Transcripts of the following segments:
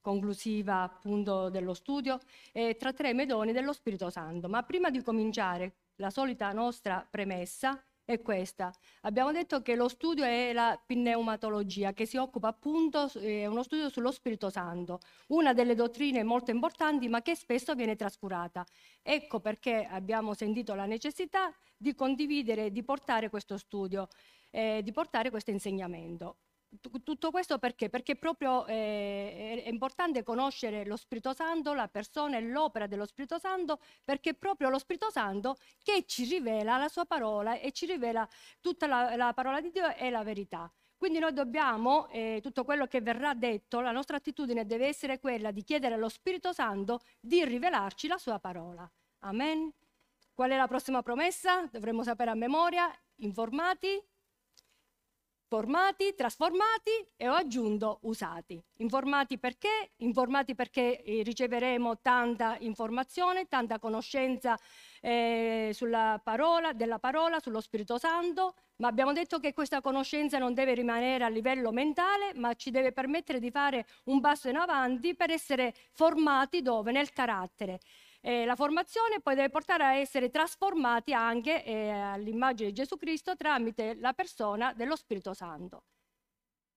conclusiva appunto dello studio e tratteremo i doni dello Spirito Santo. Ma prima di cominciare, la solita nostra premessa è questa. Abbiamo detto che lo studio è la pneumatologia, che si occupa appunto, è uno studio sullo Spirito Santo, una delle dottrine molto importanti ma che spesso viene trascurata. Ecco perché abbiamo sentito la necessità di condividere, di portare questo studio, eh, di portare questo insegnamento. Tutto questo perché? Perché proprio eh, è importante conoscere lo Spirito Santo, la persona e l'opera dello Spirito Santo, perché è proprio lo Spirito Santo che ci rivela la sua parola e ci rivela tutta la, la parola di Dio e la verità. Quindi noi dobbiamo, eh, tutto quello che verrà detto, la nostra attitudine deve essere quella di chiedere allo Spirito Santo di rivelarci la sua parola. Amen. Qual è la prossima promessa? Dovremmo sapere a memoria, informati, formati, trasformati e ho aggiunto usati. Informati perché? Informati perché eh, riceveremo tanta informazione, tanta conoscenza eh, parola, della parola, sullo Spirito Santo, ma abbiamo detto che questa conoscenza non deve rimanere a livello mentale, ma ci deve permettere di fare un passo in avanti per essere formati dove? Nel carattere. Eh, la formazione poi deve portare a essere trasformati anche eh, all'immagine di Gesù Cristo tramite la persona dello Spirito Santo.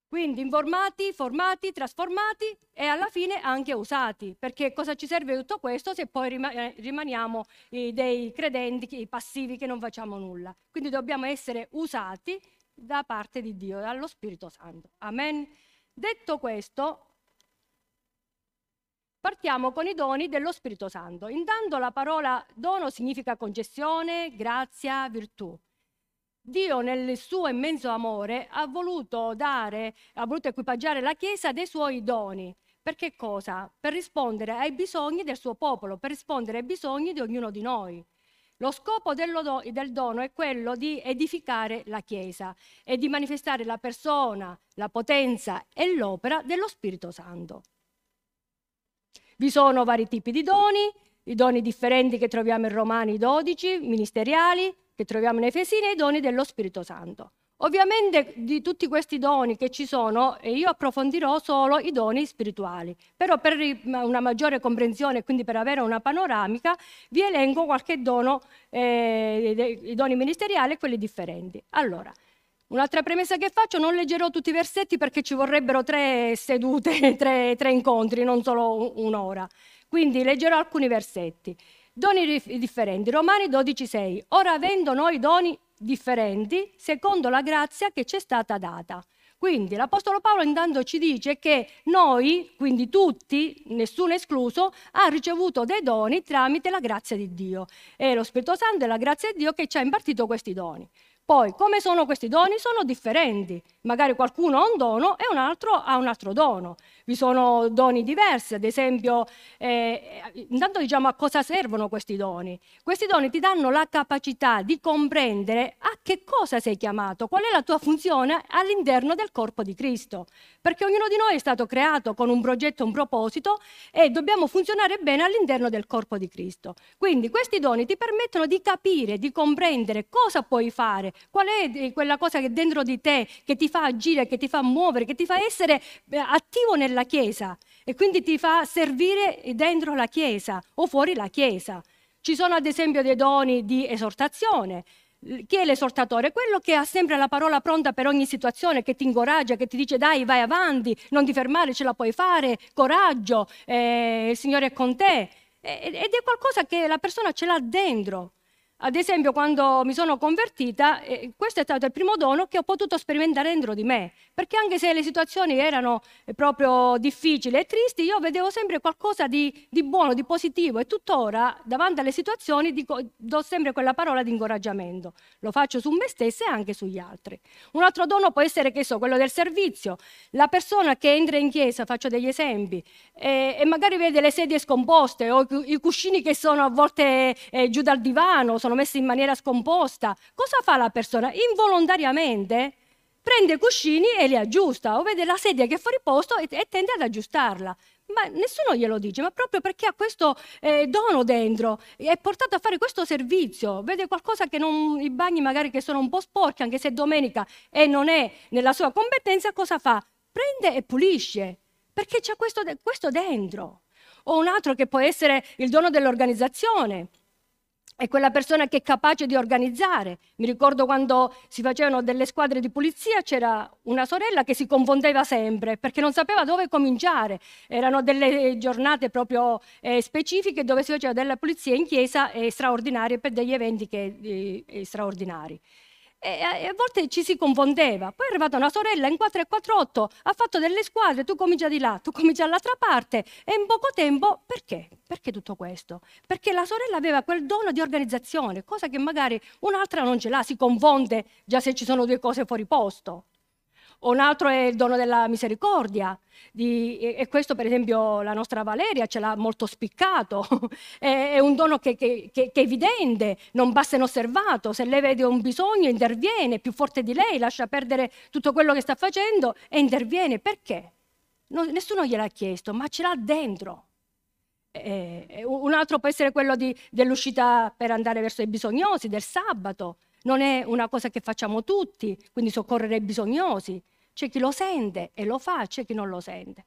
Quindi informati, formati, trasformati e alla fine anche usati, perché cosa ci serve tutto questo se poi eh, rimaniamo dei credenti passivi che non facciamo nulla. Quindi dobbiamo essere usati da parte di Dio, dallo Spirito Santo. Amen. Detto questo, Partiamo con i doni dello Spirito Santo. Intanto la parola dono significa concessione, grazia, virtù. Dio nel suo immenso amore ha voluto dare, ha voluto equipaggiare la Chiesa dei suoi doni. Per che cosa? Per rispondere ai bisogni del suo popolo, per rispondere ai bisogni di ognuno di noi. Lo scopo del dono è quello di edificare la Chiesa e di manifestare la persona, la potenza e l'opera dello Spirito Santo. Vi sono vari tipi di doni, i doni differenti che troviamo in Romani 12, ministeriali, che troviamo in Efesini e i doni dello Spirito Santo. Ovviamente di tutti questi doni che ci sono, io approfondirò solo i doni spirituali, però per una maggiore comprensione e quindi per avere una panoramica vi elenco qualche dono, eh, i doni ministeriali e quelli differenti. Allora, Un'altra premessa che faccio, non leggerò tutti i versetti perché ci vorrebbero tre sedute, tre, tre incontri, non solo un'ora. Quindi leggerò alcuni versetti. Doni differenti, Romani 12,6. Ora avendo noi doni differenti, secondo la grazia che ci è stata data. Quindi l'Apostolo Paolo intanto ci dice che noi, quindi tutti, nessuno escluso, ha ricevuto dei doni tramite la grazia di Dio. È lo Spirito Santo e la grazia di Dio che ci ha impartito questi doni. Poi, come sono questi doni? Sono differenti. Magari qualcuno ha un dono e un altro ha un altro dono. Vi sono doni diversi, ad esempio, eh, intanto diciamo a cosa servono questi doni. Questi doni ti danno la capacità di comprendere a che cosa sei chiamato, qual è la tua funzione all'interno del corpo di Cristo. Perché ognuno di noi è stato creato con un progetto, un proposito e dobbiamo funzionare bene all'interno del corpo di Cristo. Quindi questi doni ti permettono di capire, di comprendere cosa puoi fare, qual è quella cosa che dentro di te che ti fa agire, che ti fa muovere, che ti fa essere eh, attivo nella Chiesa e quindi ti fa servire dentro la Chiesa o fuori la Chiesa. Ci sono ad esempio dei doni di esortazione. Chi è l'esortatore? Quello che ha sempre la parola pronta per ogni situazione, che ti incoraggia, che ti dice dai, vai avanti, non ti fermare, ce la puoi fare, coraggio, eh, il Signore è con te. Ed è qualcosa che la persona ce l'ha dentro. Ad esempio, quando mi sono convertita, eh, questo è stato il primo dono che ho potuto sperimentare dentro di me, perché anche se le situazioni erano eh, proprio difficili e tristi, io vedevo sempre qualcosa di, di buono, di positivo e tuttora davanti alle situazioni dico, do sempre quella parola di incoraggiamento. Lo faccio su me stessa e anche sugli altri. Un altro dono può essere, che so, quello del servizio. La persona che entra in chiesa, faccio degli esempi, eh, e magari vede le sedie scomposte o i cuscini che sono a volte eh, giù dal divano, sono sono messi in maniera scomposta. Cosa fa la persona? Involontariamente prende i cuscini e li aggiusta o vede la sedia che è fuori posto e, e tende ad aggiustarla. Ma nessuno glielo dice, ma proprio perché ha questo eh, dono dentro, è portato a fare questo servizio, vede qualcosa che non, i bagni magari che sono un po' sporchi, anche se è domenica e non è nella sua competenza, cosa fa? Prende e pulisce perché c'è questo, questo dentro. O un altro che può essere il dono dell'organizzazione, è quella persona che è capace di organizzare. Mi ricordo quando si facevano delle squadre di pulizia, c'era una sorella che si confondeva sempre perché non sapeva dove cominciare. Erano delle giornate proprio eh, specifiche dove si faceva della pulizia in chiesa eh, straordinarie per degli eventi che, eh, straordinari e a volte ci si confondeva. Poi è arrivata una sorella in 4 e 4 8, ha fatto delle squadre, tu cominci di là, tu cominci dall'altra parte e in poco tempo perché? Perché tutto questo? Perché la sorella aveva quel dono di organizzazione, cosa che magari un'altra non ce l'ha, si confonde già se ci sono due cose fuori posto un altro è il dono della misericordia. Di, e questo, per esempio, la nostra Valeria ce l'ha molto spiccato. è, un dono che, che, che, che, è evidente, non passa inosservato. Se lei vede un bisogno, interviene, più forte di lei, lascia perdere tutto quello che sta facendo e interviene. Perché? Non, nessuno gliel'ha chiesto, ma ce l'ha dentro. Eh, un altro può essere quello di, dell'uscita per andare verso i bisognosi, del sabato. Non è una cosa che facciamo tutti, quindi soccorrere i bisognosi. C'è chi lo sente e lo fa, c'è chi non lo sente.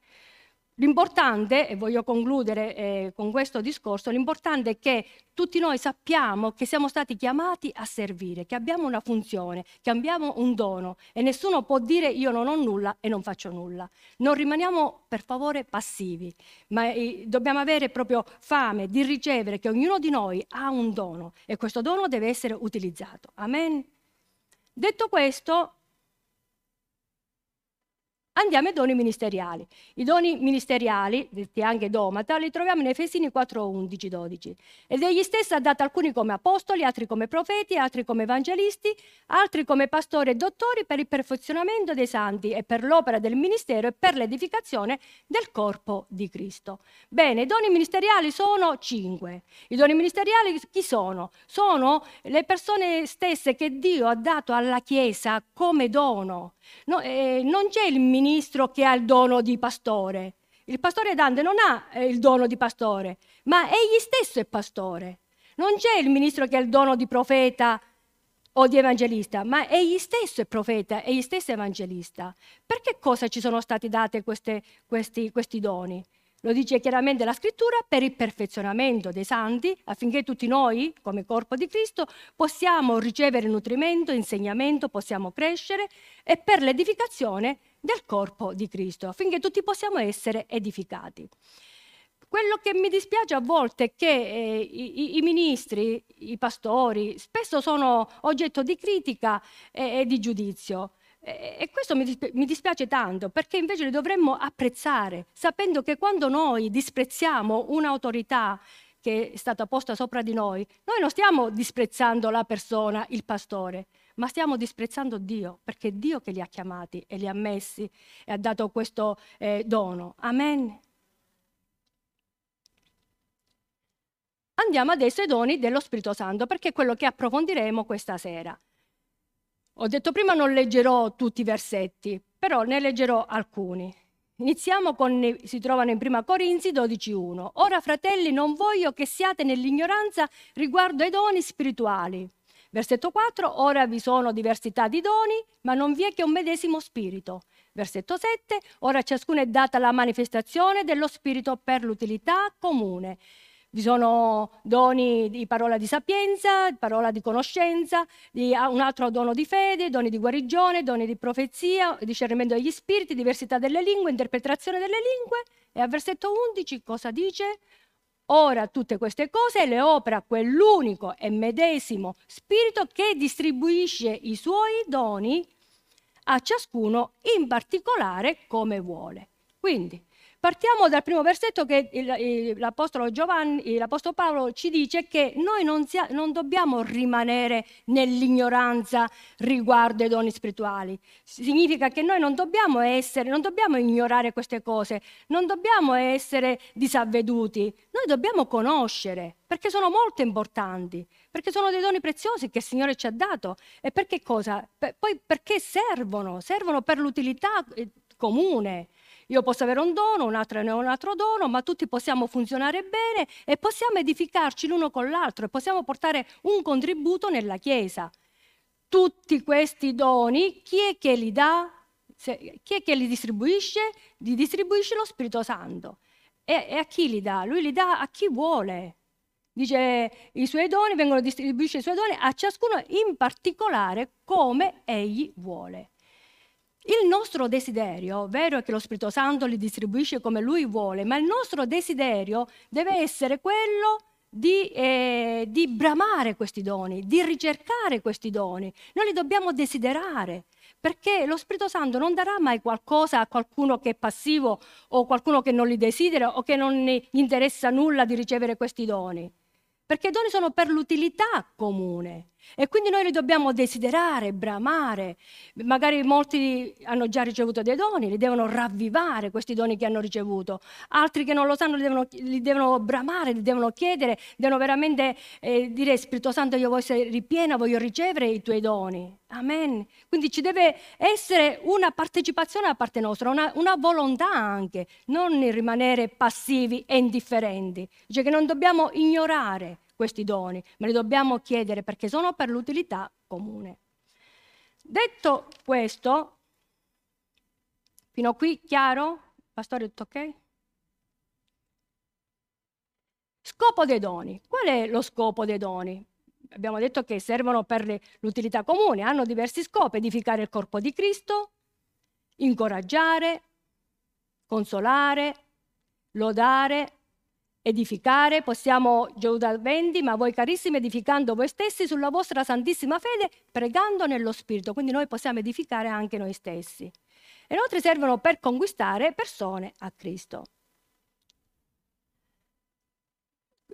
L'importante, e voglio concludere eh, con questo discorso, l'importante è che tutti noi sappiamo che siamo stati chiamati a servire, che abbiamo una funzione, che abbiamo un dono e nessuno può dire io non ho nulla e non faccio nulla. Non rimaniamo per favore passivi, ma eh, dobbiamo avere proprio fame di ricevere che ognuno di noi ha un dono e questo dono deve essere utilizzato. Amen. Detto questo, Andiamo ai doni ministeriali. I doni ministeriali, detti anche domata, li troviamo in Efesini 4, 11, 12. Ed egli stesso ha dato alcuni come apostoli, altri come profeti, altri come evangelisti, altri come pastori e dottori per il perfezionamento dei santi e per l'opera del ministero e per l'edificazione del corpo di Cristo. Bene, i doni ministeriali sono cinque. I doni ministeriali chi sono? Sono le persone stesse che Dio ha dato alla Chiesa come dono. No, eh, non c'è il ministro che ha il dono di pastore. Il pastore Dante non ha eh, il dono di pastore, ma egli stesso è pastore. Non c'è il ministro che ha il dono di profeta o di evangelista, ma egli stesso è profeta, egli stesso è evangelista. Per che cosa ci sono stati dati questi, questi doni? Lo dice chiaramente la scrittura, per il perfezionamento dei santi, affinché tutti noi, come corpo di Cristo, possiamo ricevere nutrimento, insegnamento, possiamo crescere e per l'edificazione del corpo di Cristo, affinché tutti possiamo essere edificati. Quello che mi dispiace a volte è che eh, i, i, ministri, i pastori, spesso sono oggetto di critica e, e di giudizio. E questo mi dispiace tanto, perché invece li dovremmo apprezzare, sapendo che quando noi disprezziamo un'autorità che è stata posta sopra di noi, noi non stiamo disprezzando la persona, il pastore, ma stiamo disprezzando Dio, perché è Dio che li ha chiamati e li ha messi e ha dato questo eh, dono. Amen. Andiamo adesso ai doni dello Spirito Santo, perché è quello che approfondiremo questa sera. Ho detto prima non leggerò tutti i versetti, però ne leggerò alcuni. Iniziamo con, si trovano in Prima Corinzi 12.1. Ora fratelli non voglio che siate nell'ignoranza riguardo ai doni spirituali. Versetto 4, ora vi sono diversità di doni, ma non vi è che un medesimo spirito. Versetto 7, ora ciascuno è data la manifestazione dello spirito per l'utilità comune. Vi sono doni di parola di sapienza, parola di conoscenza, di, un altro dono di fede, doni di guarigione, doni di profezia, discernimento degli spiriti, diversità delle lingue, interpretazione delle lingue. E al versetto 11 cosa dice? Ora tutte queste cose le opera quell'unico e medesimo spirito che distribuisce i suoi doni a ciascuno in particolare come vuole. Quindi Partiamo dal primo versetto che l'Apostolo, Giovanni, l'Apostolo Paolo ci dice che noi non, sia, non dobbiamo rimanere nell'ignoranza riguardo ai doni spirituali. Significa che noi non dobbiamo essere, non dobbiamo ignorare queste cose, non dobbiamo essere disavveduti, noi dobbiamo conoscere, perché sono molto importanti, perché sono dei doni preziosi che il Signore ci ha dato. E perché cosa? poi perché servono? Servono per l'utilità eh, comune. Io posso avere un dono, un altro ne ha un altro dono, ma tutti possiamo funzionare bene e possiamo edificarci l'uno con l'altro e possiamo portare un contributo nella Chiesa. Tutti questi doni, chi è che li dà? Se, chi è che li distribuisce? Li distribuisce lo Spirito Santo. E, e, a chi li dà? Lui li dà a chi vuole. Dice i suoi doni vengono distribuiti i suoi doni a ciascuno in particolare come egli vuole. Il nostro desiderio, vero è che lo Spirito Santo li distribuisce come lui vuole, ma il nostro desiderio deve essere quello di, eh, di, bramare questi doni, di ricercare questi doni. Noi li dobbiamo desiderare, perché lo Spirito Santo non darà mai qualcosa a qualcuno che è passivo o qualcuno che non li desidera o che non gli interessa nulla di ricevere questi doni perché i doni sono per l'utilità comune e quindi noi li dobbiamo desiderare, bramare. Magari molti hanno già ricevuto dei doni, li devono ravvivare questi doni che hanno ricevuto, altri che non lo sanno li devono, li devono bramare, li devono chiedere, devono veramente eh, dire Spirito Santo io voglio essere ripiena, voglio ricevere i tuoi doni. Amen. Quindi ci deve essere una partecipazione da parte nostra, una, una volontà anche, non rimanere passivi e indifferenti, cioè che non dobbiamo ignorare questi doni, ma li dobbiamo chiedere perché sono per l'utilità comune. Detto questo, fino a qui chiaro? Pastore, tutto ok? Scopo dei doni. Qual è lo scopo dei doni? Abbiamo detto che servono per l'utilità comune, hanno diversi scopi, edificare il corpo di Cristo, incoraggiare, consolare, lodare, edificare, possiamo 20, ma voi carissimi edificando voi stessi sulla vostra santissima fede, pregando nello Spirito, quindi noi possiamo edificare anche noi stessi. E inoltre servono per conquistare persone a Cristo.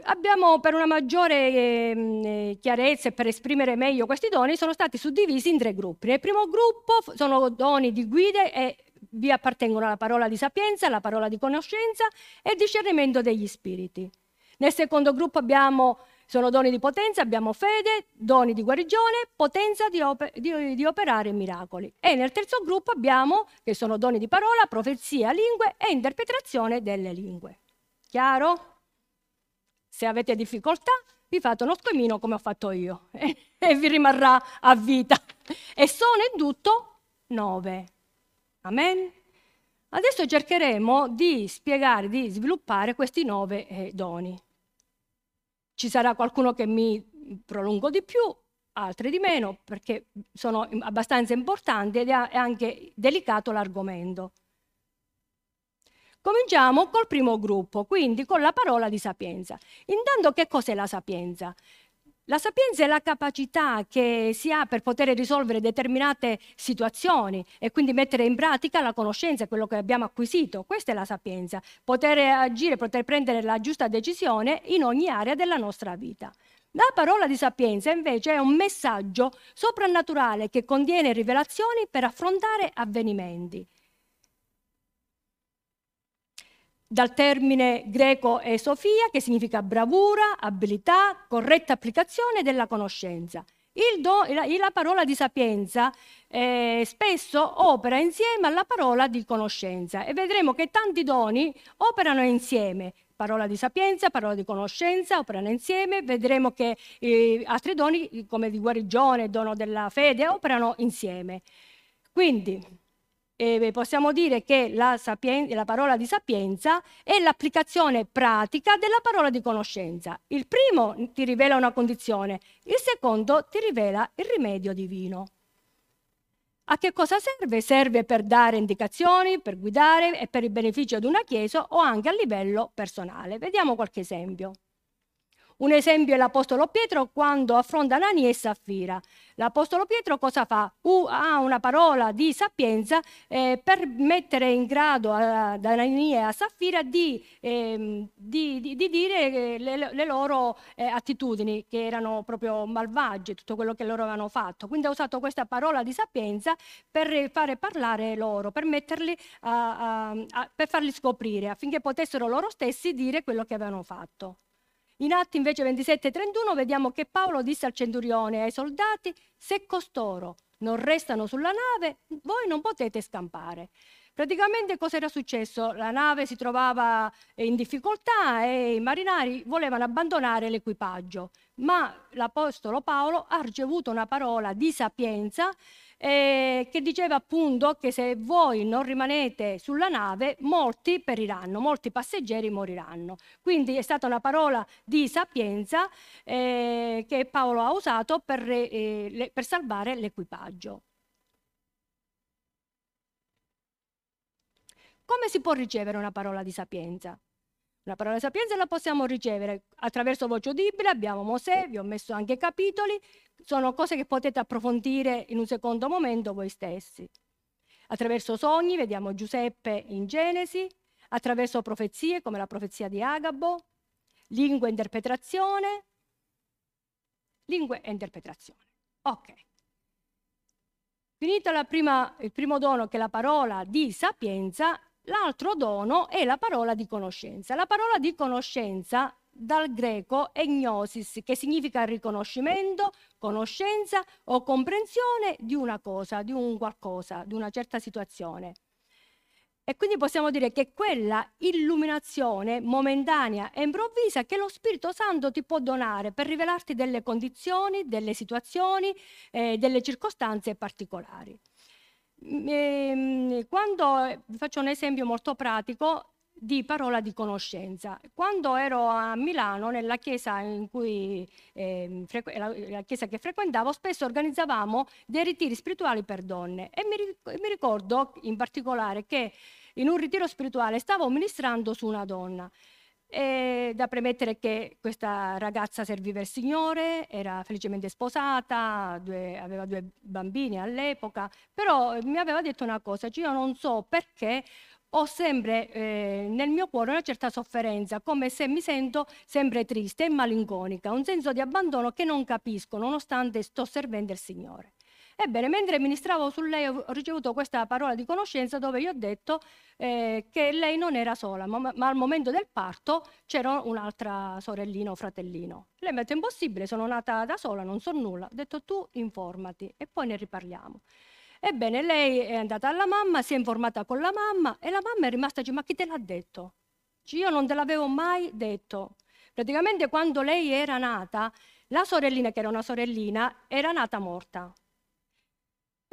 Abbiamo per una maggiore eh, chiarezza e per esprimere meglio questi doni sono stati suddivisi in tre gruppi. Nel primo gruppo sono doni di guida e vi appartengono la parola di sapienza, la parola di conoscenza e il discernimento degli spiriti. Nel secondo gruppo abbiamo, sono doni di potenza, abbiamo fede, doni di guarigione, potenza di, oper, di, di operare miracoli. E nel terzo gruppo abbiamo, che sono doni di parola, profezia, lingue e interpretazione delle lingue. Chiaro? Se avete difficoltà, vi fate uno squemino come ho fatto io e vi rimarrà a vita. E sono in tutto nove. Amen? Adesso cercheremo di spiegare, di sviluppare questi nove eh, doni. Ci sarà qualcuno che mi prolungo di più, altri di meno, perché sono abbastanza importanti ed è anche delicato l'argomento. Cominciamo col primo gruppo, quindi con la parola di sapienza. Intanto che cos'è la sapienza? La sapienza è la capacità che si ha per poter risolvere determinate situazioni e quindi mettere in pratica la conoscenza, quello che abbiamo acquisito. Questa è la sapienza, poter agire, poter prendere la giusta decisione in ogni area della nostra vita. La parola di sapienza invece è un messaggio soprannaturale che contiene rivelazioni per affrontare avvenimenti. Dal termine greco esofia, che significa bravura, abilità, corretta applicazione della conoscenza. Do, la, la, parola di sapienza eh, spesso opera insieme alla parola di conoscenza e vedremo che tanti doni operano insieme. Parola di sapienza, parola di conoscenza operano insieme, vedremo che eh, altri doni come di guarigione, dono della fede operano insieme. Quindi eh, possiamo dire che la, la parola di sapienza è l'applicazione pratica della parola di conoscenza. Il primo ti rivela una condizione, il secondo ti rivela il rimedio divino. A che cosa serve? Serve per dare indicazioni, per guidare e per il beneficio di una chiesa o anche a livello personale. Vediamo qualche esempio. Un esempio è l'Apostolo Pietro quando affronta Anania e Saffira. L'Apostolo Pietro cosa fa? Uh, ha una parola di sapienza eh, per mettere in grado ad Anania e a Saffira di, eh, di, di, di dire le, le loro eh, attitudini, che erano proprio malvagie, tutto quello che loro avevano fatto. Quindi ha usato questa parola di sapienza per fare parlare loro, per, metterli a, a, a, per farli scoprire, affinché potessero loro stessi dire quello che avevano fatto. In Atti invece 27-31 vediamo che Paolo disse al centurione e ai soldati, se costoro non restano sulla nave, voi non potete scampare. Praticamente cosa era successo? La nave si trovava in difficoltà e i marinai volevano abbandonare l'equipaggio, ma l'Apostolo Paolo ha ricevuto una parola di sapienza eh, che diceva appunto che se voi non rimanete sulla nave, molti periranno, molti passeggeri moriranno. Quindi è stata una parola di sapienza eh, che Paolo ha usato per, eh, per salvare l'equipaggio. Come si può ricevere una parola di sapienza? Una parola sapienza la possiamo ricevere attraverso voce udibile, abbiamo Mosè, vi ho messo anche capitoli, sono cose che potete approfondire in un secondo momento voi stessi. Attraverso sogni, vediamo Giuseppe in Genesi, attraverso profezie come la profezia di Agabo, lingua e interpretazione, lingue e interpretazione. Ok. Finito prima, il primo dono che è la parola di sapienza, L'altro dono è la parola di conoscenza. La parola di conoscenza dal greco è gnosis, che significa riconoscimento, conoscenza o comprensione di una cosa, di un qualcosa, di una certa situazione. E quindi possiamo dire che quella illuminazione momentanea e improvvisa che lo Spirito Santo ti può donare per rivelarti delle condizioni, delle situazioni, eh, delle circostanze particolari. Ehm, quando vi faccio un esempio molto pratico di parola di conoscenza. Quando ero a Milano, nella chiesa, cui, eh, la, chiesa che frequentavo, spesso organizzavamo dei ritiri spirituali per donne e mi, mi ricordo in particolare che in un ritiro spirituale stavo ministrando su una donna è da premettere che questa ragazza serviva il Signore, era felicemente sposata, due, aveva due bambini all'epoca, però mi aveva detto una cosa, cioè io non so perché ho sempre eh, nel mio cuore una certa sofferenza, come se mi sento sempre triste e malinconica, un senso di abbandono che non capisco nonostante sto servendo il Signore. Ebbene, mentre ministravo su lei ho ricevuto questa parola di conoscenza dove io ho detto eh, che lei non era sola, ma, ma, al momento del parto c'era un'altra sorellina o fratellino. Lei mi ha detto, impossibile, sono nata da sola, non so nulla. Ho detto, tu informati e poi ne riparliamo. Ebbene, lei è andata alla mamma, si è informata con la mamma e la mamma è rimasta, dice, ma chi te l'ha detto? Io non te l'avevo mai detto. Praticamente quando lei era nata, la sorellina, che era una sorellina, era nata morta.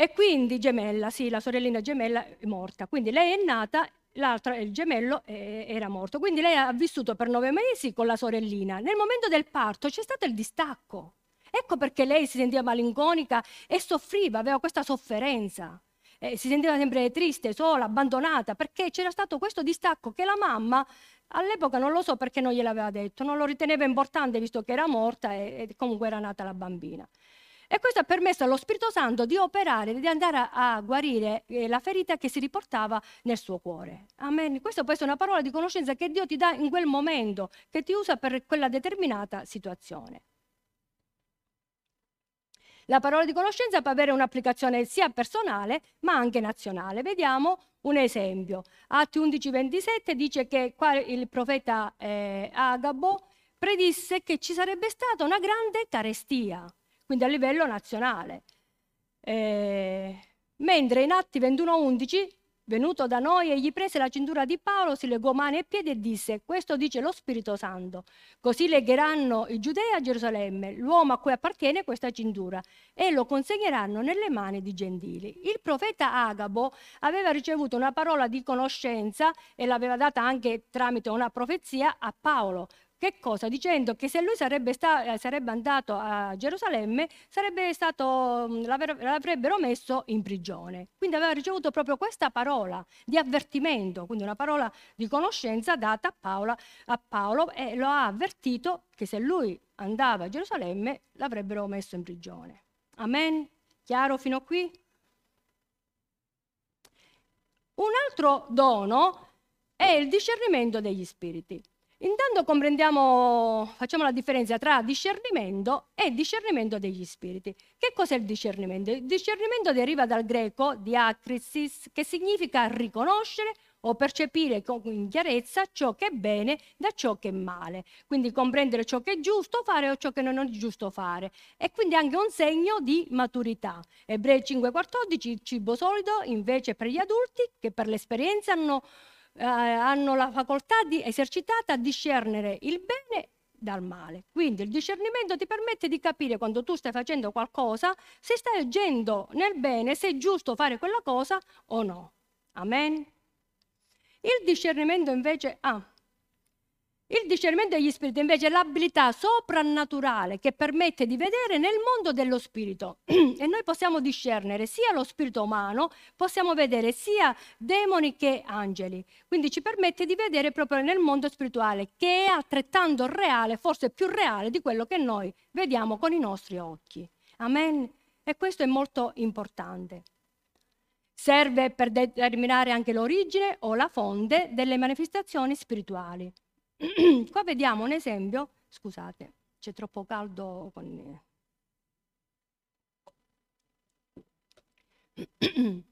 E quindi gemella, sì, la sorellina gemella è morta. Quindi lei è nata, l'altro, il gemello, era morto. Quindi lei ha vissuto per nove mesi con la sorellina. Nel momento del parto c'è stato il distacco. Ecco perché lei si sentiva malinconica e soffriva, aveva questa sofferenza. Eh, si sentiva sempre triste, sola, abbandonata, perché c'era stato questo distacco che la mamma all'epoca non lo so perché non gliel'aveva detto, non lo riteneva importante visto che era morta e, e comunque era nata la bambina. E questo ha permesso allo Spirito Santo di operare, di andare a, guarire eh, la ferita che si riportava nel suo cuore. Amen. Questa può essere una parola di conoscenza che Dio ti dà in quel momento, che ti usa per quella determinata situazione. La parola di conoscenza può avere un'applicazione sia personale ma anche nazionale. Vediamo un esempio. Atti 11:27 dice che qua il profeta eh, Agabo predisse che ci sarebbe stata una grande carestia quindi a livello nazionale. Eh, mentre in Atti 21:11, venuto da noi, egli prese la cintura di Paolo, si legò mani e piedi e disse, questo dice lo Spirito Santo, così legheranno i giudei a Gerusalemme, l'uomo a cui appartiene questa cintura, e lo consegneranno nelle mani di gentili. Il profeta Agabo aveva ricevuto una parola di conoscenza e l'aveva data anche tramite una profezia a Paolo, che cosa? Dicendo che se lui sarebbe, eh, sarebbe andato a Gerusalemme, stato, mm, l'avrebbero messo in prigione. Quindi aveva ricevuto proprio questa parola di avvertimento, quindi una parola di conoscenza data a, Paola, a Paolo e lo ha avvertito che se lui andava a Gerusalemme l'avrebbero messo in prigione. Amen? Chiaro fino a qui? Un altro dono è il discernimento degli spiriti. Intanto comprendiamo, facciamo la differenza tra discernimento e discernimento degli spiriti. Che cos'è il discernimento? Il discernimento deriva dal greco diacrisis, che significa riconoscere o percepire in chiarezza ciò che è bene da ciò che è male. Quindi comprendere ciò che è giusto fare o ciò che non è giusto fare. E quindi anche un segno di maturità. Ebrei 5,14, il cibo solido invece per gli adulti che per l'esperienza hanno eh, hanno la facoltà di, esercitata a discernere il bene dal male. Quindi il discernimento ti permette di capire quando tu stai facendo qualcosa, se stai agendo nel bene, se è giusto fare quella cosa o no. Amen. Il discernimento invece... Ah, il discernimento degli spiriti invece è l'abilità soprannaturale che permette di vedere nel mondo dello spirito e noi possiamo discernere sia lo spirito umano, possiamo vedere sia demoni che angeli. Quindi ci permette di vedere proprio nel mondo spirituale che è altrettanto reale, forse più reale di quello che noi vediamo con i nostri occhi. Amen. E questo è molto importante. Serve per determinare anche l'origine o la fonte delle manifestazioni spirituali. Qua vediamo un esempio, scusate, c'è troppo caldo con...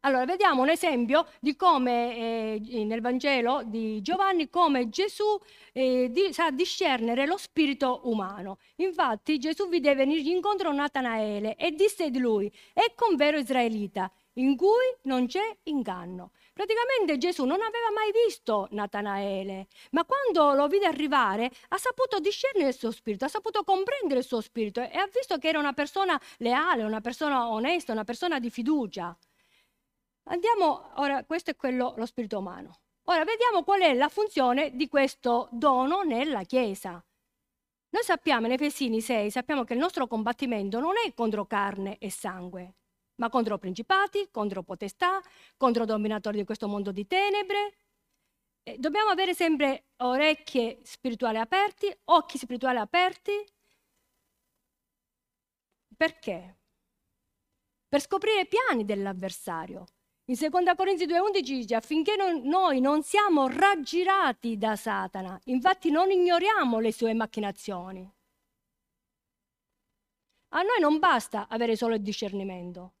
Allora, vediamo un esempio di come eh, nel Vangelo di Giovanni, come Gesù eh, di, sa discernere lo spirito umano. Infatti Gesù vide venire incontro a Natanaele e disse di lui, ecco un vero israelita, in cui non c'è inganno. Praticamente Gesù non aveva mai visto Natanaele, ma quando lo vide arrivare ha saputo discernere il suo spirito, ha saputo comprendere il suo spirito e ha visto che era una persona leale, una persona onesta, una persona di fiducia. Andiamo ora, questo è quello, lo spirito umano. Ora vediamo qual è la funzione di questo dono nella Chiesa. Noi sappiamo in Efesini 6, sappiamo che il nostro combattimento non è contro carne e sangue, ma contro principati, contro potestà, contro dominatori di questo mondo di tenebre. E dobbiamo avere sempre orecchie spirituali aperte, occhi spirituali aperti. Perché? Per scoprire i piani dell'avversario. In 2 Corinzi 2,11 dice affinché non, noi non siamo raggirati da Satana, infatti non ignoriamo le sue macchinazioni. A noi non basta avere solo il discernimento,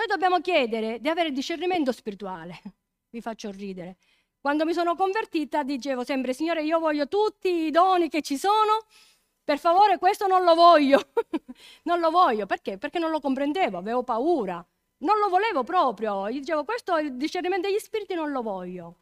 noi dobbiamo chiedere di avere discernimento spirituale. Vi faccio ridere. Quando mi sono convertita dicevo sempre, Signore, io voglio tutti i doni che ci sono, per favore questo non lo voglio. non lo voglio, perché? Perché non lo comprendevo, avevo paura. Non lo volevo proprio. Io dicevo, questo il discernimento degli spiriti, non lo voglio.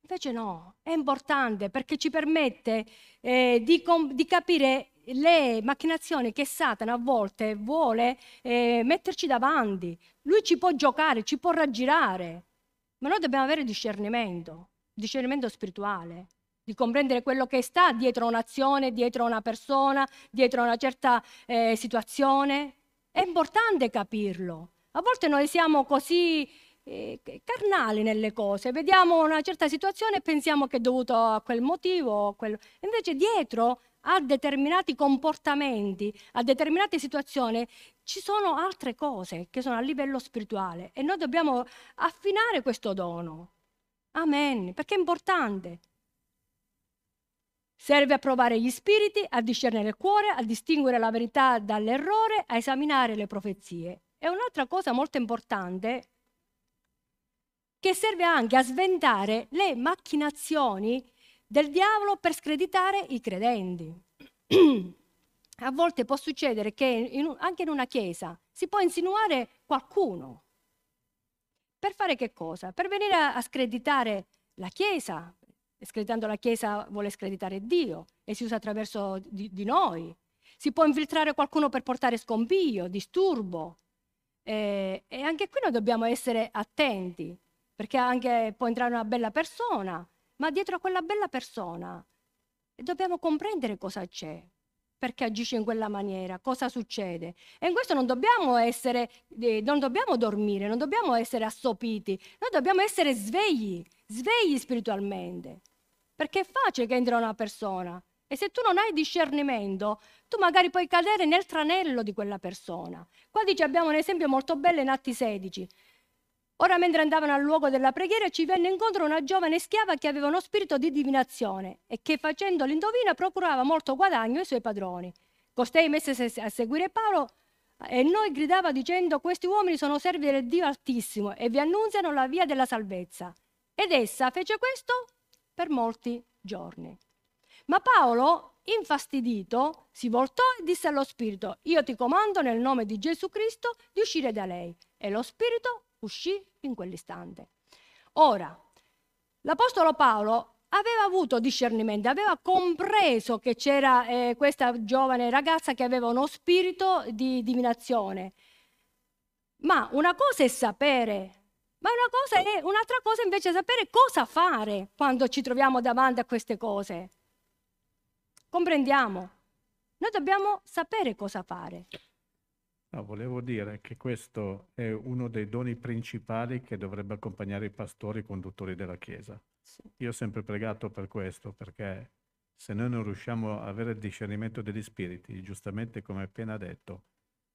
Invece no, è importante perché ci permette eh, di, com- di capire le macchinazioni che Satana a volte vuole eh, metterci davanti. Lui ci può giocare, ci può raggirare, ma noi dobbiamo avere discernimento, discernimento spirituale, di comprendere quello che sta dietro un'azione, dietro una persona, dietro una certa eh, situazione. È importante capirlo. A volte noi siamo così eh, carnali nelle cose, vediamo una certa situazione e pensiamo che è dovuto a quel motivo, a quello. invece dietro a determinati comportamenti, a determinate situazioni, ci sono altre cose che sono a livello spirituale e noi dobbiamo affinare questo dono. Amen, perché è importante. Serve a provare gli spiriti, a discernere il cuore, a distinguere la verità dall'errore, a esaminare le profezie. E un'altra cosa molto importante che serve anche a sventare le macchinazioni del diavolo per screditare i credenti. a volte può succedere che in, anche in una chiesa si può insinuare qualcuno. Per fare che cosa? Per venire a, a screditare la chiesa. Screditando la chiesa vuole screditare Dio e si usa attraverso di, di noi. Si può infiltrare qualcuno per portare scompiglio, disturbo. Eh, e anche qui noi dobbiamo essere attenti, perché anche può entrare una bella persona ma dietro a quella bella persona dobbiamo comprendere cosa c'è, perché agisce in quella maniera, cosa succede. E in questo non dobbiamo essere, eh, non dobbiamo dormire, non dobbiamo essere assopiti, noi dobbiamo essere svegli, svegli spiritualmente, perché è facile che entra una persona e se tu non hai discernimento, tu magari puoi cadere nel tranello di quella persona. Qua dice abbiamo un esempio molto bello in Atti 16. Ora, mentre andavano al luogo della preghiera, ci venne incontro una giovane schiava che aveva uno spirito di divinazione e che, facendo l'indovina, procurava molto guadagno ai suoi padroni. Costei messe a seguire Paolo e noi gridava dicendo: Questi uomini sono servi del Dio Altissimo e vi annunziano la via della salvezza. Ed essa fece questo per molti giorni. Ma Paolo, infastidito, si voltò e disse allo spirito: Io ti comando nel nome di Gesù Cristo di uscire da lei. E lo spirito uscì in quell'istante. Ora, l'Apostolo Paolo aveva avuto discernimento, aveva compreso che c'era eh, questa giovane ragazza che aveva uno spirito di divinazione. Ma una cosa è sapere, ma una cosa è, un'altra cosa invece è sapere cosa fare quando ci troviamo davanti a queste cose. Comprendiamo? Noi dobbiamo sapere cosa fare. No, volevo dire che questo è uno dei doni principali che dovrebbe accompagnare i pastori conduttori della Chiesa. Sì. Io ho sempre pregato per questo, perché se noi non riusciamo a avere il discernimento degli spiriti, giustamente come appena detto,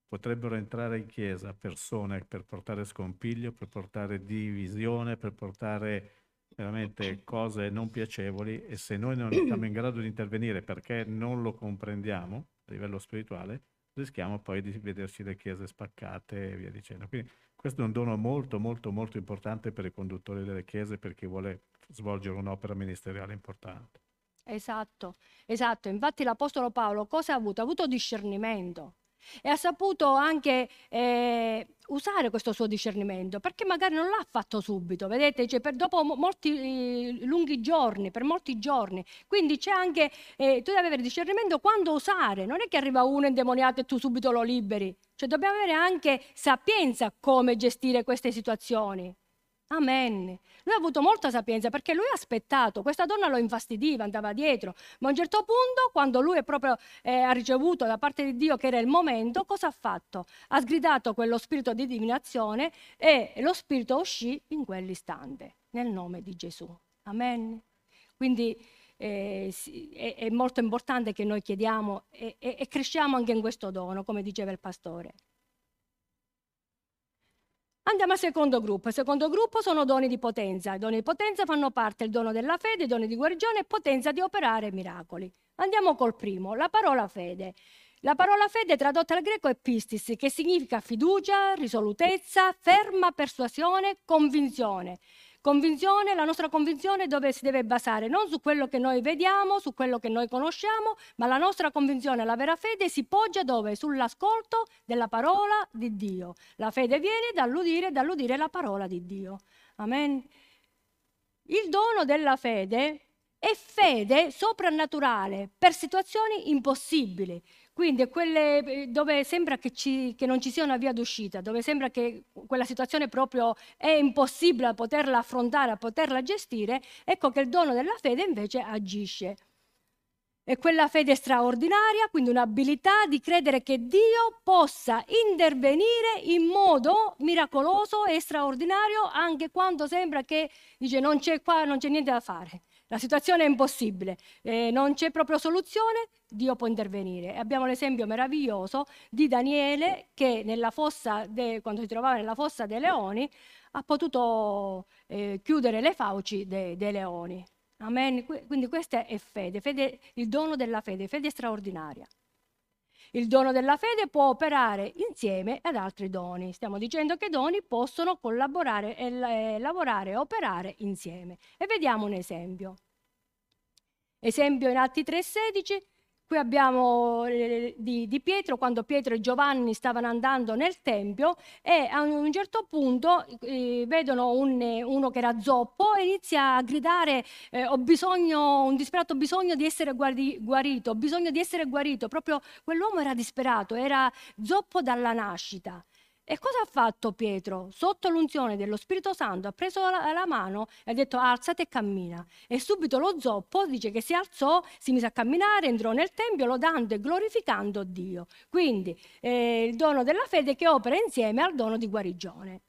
potrebbero entrare in Chiesa persone per portare scompiglio, per portare divisione, per portare veramente cose non piacevoli e se noi non siamo in grado di intervenire perché non lo comprendiamo a livello spirituale, rischiamo poi di vederci le chiese spaccate e via dicendo. Quindi questo è un dono molto, molto, molto importante per i conduttori delle chiese, per chi vuole svolgere un'opera ministeriale importante. Esatto, esatto. Infatti l'Apostolo Paolo cosa ha avuto? Ha avuto discernimento e ha saputo anche eh, usare questo suo discernimento perché magari non l'ha fatto subito, vedete, cioè per dopo molti eh, lunghi giorni, per molti giorni. Quindi c'è anche, eh, tu devi avere discernimento quando usare, non è che arriva uno indemoniato e tu subito lo liberi, cioè dobbiamo avere anche sapienza come gestire queste situazioni. Amen. Lui ha avuto molta sapienza perché lui ha aspettato, questa donna lo infastidiva, andava dietro, ma a un certo punto, quando lui proprio, eh, ha ricevuto da parte di Dio che era il momento, cosa ha fatto? Ha sgridato quello spirito di divinazione e lo spirito uscì in quell'istante, nel nome di Gesù. Amen. Quindi eh, è, è, molto importante che noi chiediamo e, e, e cresciamo anche in questo dono, come diceva il pastore. Andiamo al secondo gruppo. Il secondo gruppo sono doni di potenza. I doni di potenza fanno parte del dono della fede, i doni di guarigione e potenza di operare miracoli. Andiamo col primo, la parola fede. La parola fede tradotta al greco è pistis, che significa fiducia, risolutezza, ferma persuasione, convinzione. Convinzione, la nostra convinzione dove si deve basare? Non su quello che noi vediamo, su quello che noi conosciamo, ma la nostra convinzione, la vera fede si poggia dove? Sull'ascolto della parola di Dio. La fede viene dall'udire, dall'udire la parola di Dio. Amen. Il dono della fede è fede soprannaturale per situazioni impossibili. Quindi quelle eh, dove sembra che, ci, che non ci sia una via d'uscita, dove sembra che quella situazione proprio è impossibile a poterla affrontare, a poterla gestire, ecco che il dono della fede invece agisce. È quella fede straordinaria, quindi un'abilità di credere che Dio possa intervenire in modo miracoloso e straordinario anche quando sembra che dice non c'è qua, non c'è niente da fare. La situazione è impossibile, eh, non c'è proprio soluzione, Dio può intervenire. Abbiamo l'esempio meraviglioso di Daniele che de, quando si trovava nella fossa dei leoni ha potuto eh, chiudere le fauci dei, dei leoni. Amen. Quindi questa è fede, fede, il dono della fede, fede straordinaria. Il dono della fede può operare insieme ad altri doni. Stiamo dicendo che i doni possono collaborare e lavorare e operare insieme. E vediamo un esempio. Esempio in Atti 3:16, Qui abbiamo eh, di, di, Pietro, quando Pietro e Giovanni stavano andando nel Tempio e a un certo punto eh, vedono un, uno che era zoppo e inizia a gridare eh, ho bisogno, un disperato bisogno di essere guari, guarito, ho bisogno di essere guarito. Proprio quell'uomo era disperato, era zoppo dalla nascita. E cosa ha fatto Pietro? Sotto l'unzione dello Spirito Santo ha preso la, la, mano e ha detto alzate e cammina. E subito lo zoppo dice che si alzò, si mise a camminare, entrò nel Tempio lodando e glorificando Dio. Quindi eh, il dono della fede che opera insieme al dono di guarigione.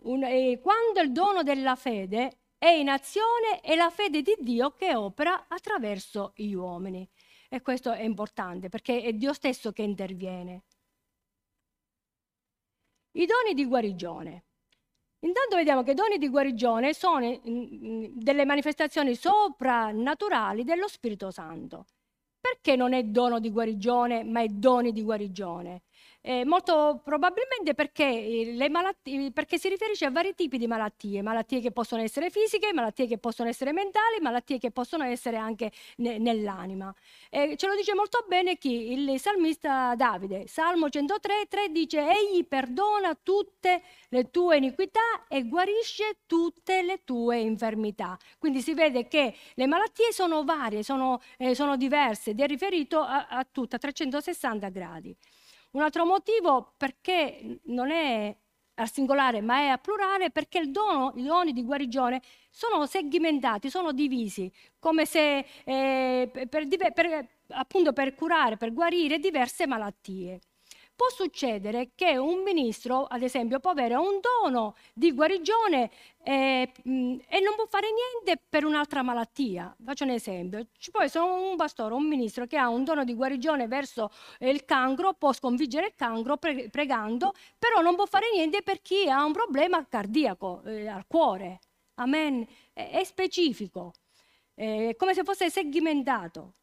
Un, eh, quando il dono della fede è in azione è la fede di Dio che opera attraverso gli uomini. E questo è importante perché è Dio stesso che interviene. I doni di guarigione. Intanto vediamo che i doni di guarigione sono delle manifestazioni soprannaturali dello Spirito Santo. Perché non è dono di guarigione, ma è doni di guarigione? Eh, molto probabilmente perché, malattie, perché, si riferisce a vari tipi di malattie, malattie che possono essere fisiche, malattie che possono essere mentali, malattie che possono essere anche ne, nell'anima. Eh, ce lo dice molto bene chi? Il salmista Davide. Salmo 103, 3 dice, Egli perdona tutte le tue iniquità e guarisce tutte le tue infermità. Quindi si vede che le malattie sono varie, sono, eh, sono diverse ed è riferito a, a tutte, a 360 gradi. Un altro motivo perché non è al singolare ma è a plurale perché dono, i doni di guarigione sono segmentati, sono divisi, come se eh, per, per, appunto per curare, per guarire diverse malattie. Può succedere che un ministro, ad esempio, può avere un dono di guarigione eh, e non può fare niente per un'altra malattia. Faccio un esempio. Ci può essere un pastore, un ministro che ha un dono di guarigione verso il cancro, può sconfiggere il cancro pre- pregando, però non può fare niente per chi ha un problema cardiaco, eh, al cuore. Amen. È, è specifico, è come se fosse segmentato.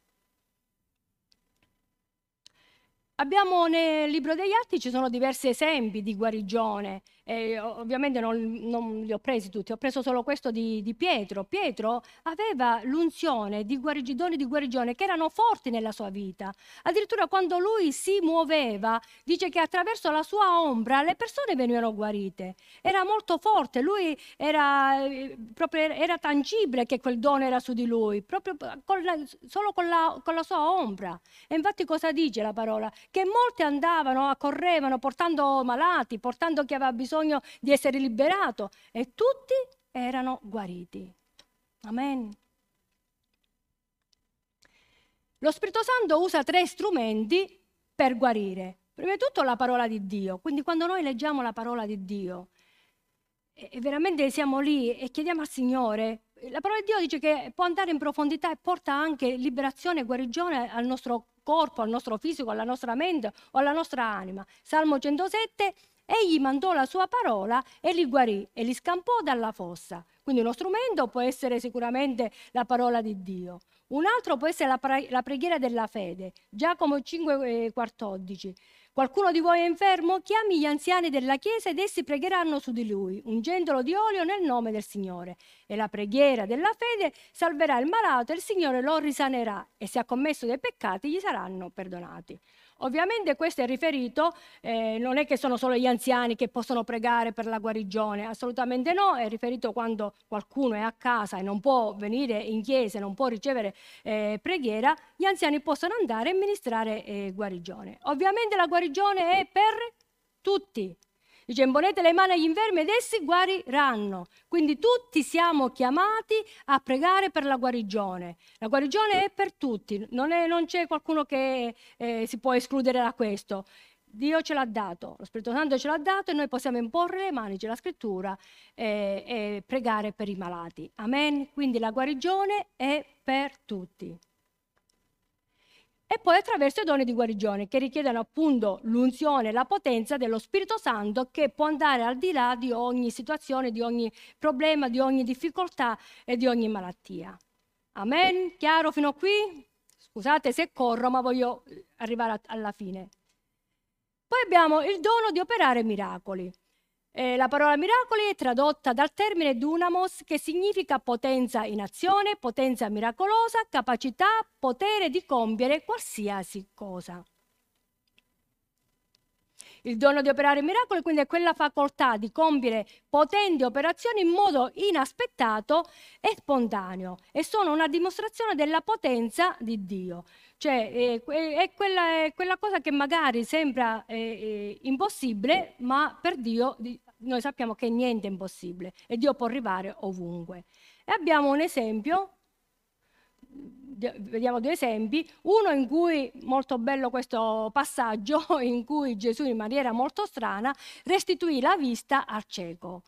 Abbiamo nel libro degli Atti ci sono diversi esempi di guarigione eh, ovviamente non, non, li ho presi tutti, ho preso solo questo di, di Pietro. Pietro aveva l'unzione di doni di guarigione che erano forti nella sua vita. Addirittura quando lui si muoveva, dice che attraverso la sua ombra le persone venivano guarite. Era molto forte, lui era, eh, proprio, era tangibile che quel dono era su di lui, proprio con la, solo con la, con la sua ombra. E infatti cosa dice la parola? Che molti andavano, correvano portando malati, portando chi aveva bisogno bisogno di essere liberato e tutti erano guariti. Amen. Lo Spirito Santo usa tre strumenti per guarire. Prima di tutto la parola di Dio, quindi quando noi leggiamo la parola di Dio e veramente siamo lì e chiediamo al Signore, la parola di Dio dice che può andare in profondità e porta anche liberazione e guarigione al nostro corpo, al nostro fisico, alla nostra mente o alla nostra anima. Salmo 107 Egli mandò la sua parola e li guarì e li scampò dalla fossa. Quindi uno strumento può essere sicuramente la parola di Dio. Un altro può essere la, pre- la preghiera della fede. Giacomo 5,14. Qualcuno di voi è infermo? Chiami gli anziani della chiesa ed essi pregheranno su di lui, ungendolo di olio nel nome del Signore. E la preghiera della fede salverà il malato e il Signore lo risanerà e se ha commesso dei peccati gli saranno perdonati. Ovviamente questo è riferito, eh, non è che sono solo gli anziani che possono pregare per la guarigione, assolutamente no, è riferito quando qualcuno è a casa e non può venire in chiesa, non può ricevere eh, preghiera, gli anziani possono andare e ministrare eh, guarigione. Ovviamente la guarigione è per tutti, Dice, imponete le mani agli infermi ed essi guariranno. Quindi tutti siamo chiamati a pregare per la guarigione. La guarigione è per tutti, non, è, non c'è qualcuno che eh, si può escludere da questo. Dio ce l'ha dato, lo Spirito Santo ce l'ha dato e noi possiamo imporre le mani, c'è la scrittura, eh, e pregare per i malati. Amen. Quindi la guarigione è per tutti e poi attraverso i doni di guarigione che richiedono appunto l'unzione, la potenza dello Spirito Santo che può andare al di là di ogni situazione, di ogni problema, di ogni difficoltà e di ogni malattia. Amen? Chiaro fino a qui? Scusate se corro, ma voglio arrivare alla fine. Poi abbiamo il dono di operare miracoli. Eh, la parola miracoli è tradotta dal termine dunamos che significa potenza in azione, potenza miracolosa, capacità, potere di compiere qualsiasi cosa. Il dono di operare miracoli quindi è quella facoltà di compiere potenti operazioni in modo inaspettato e spontaneo e sono una dimostrazione della potenza di Dio. Cioè eh, è, quella, è quella, cosa che magari sembra eh, eh, impossibile, ma per Dio noi sappiamo che niente è impossibile e Dio può arrivare ovunque. E abbiamo un esempio, vediamo due esempi, uno in cui, molto bello questo passaggio, in cui Gesù in maniera molto strana restituì la vista al cieco.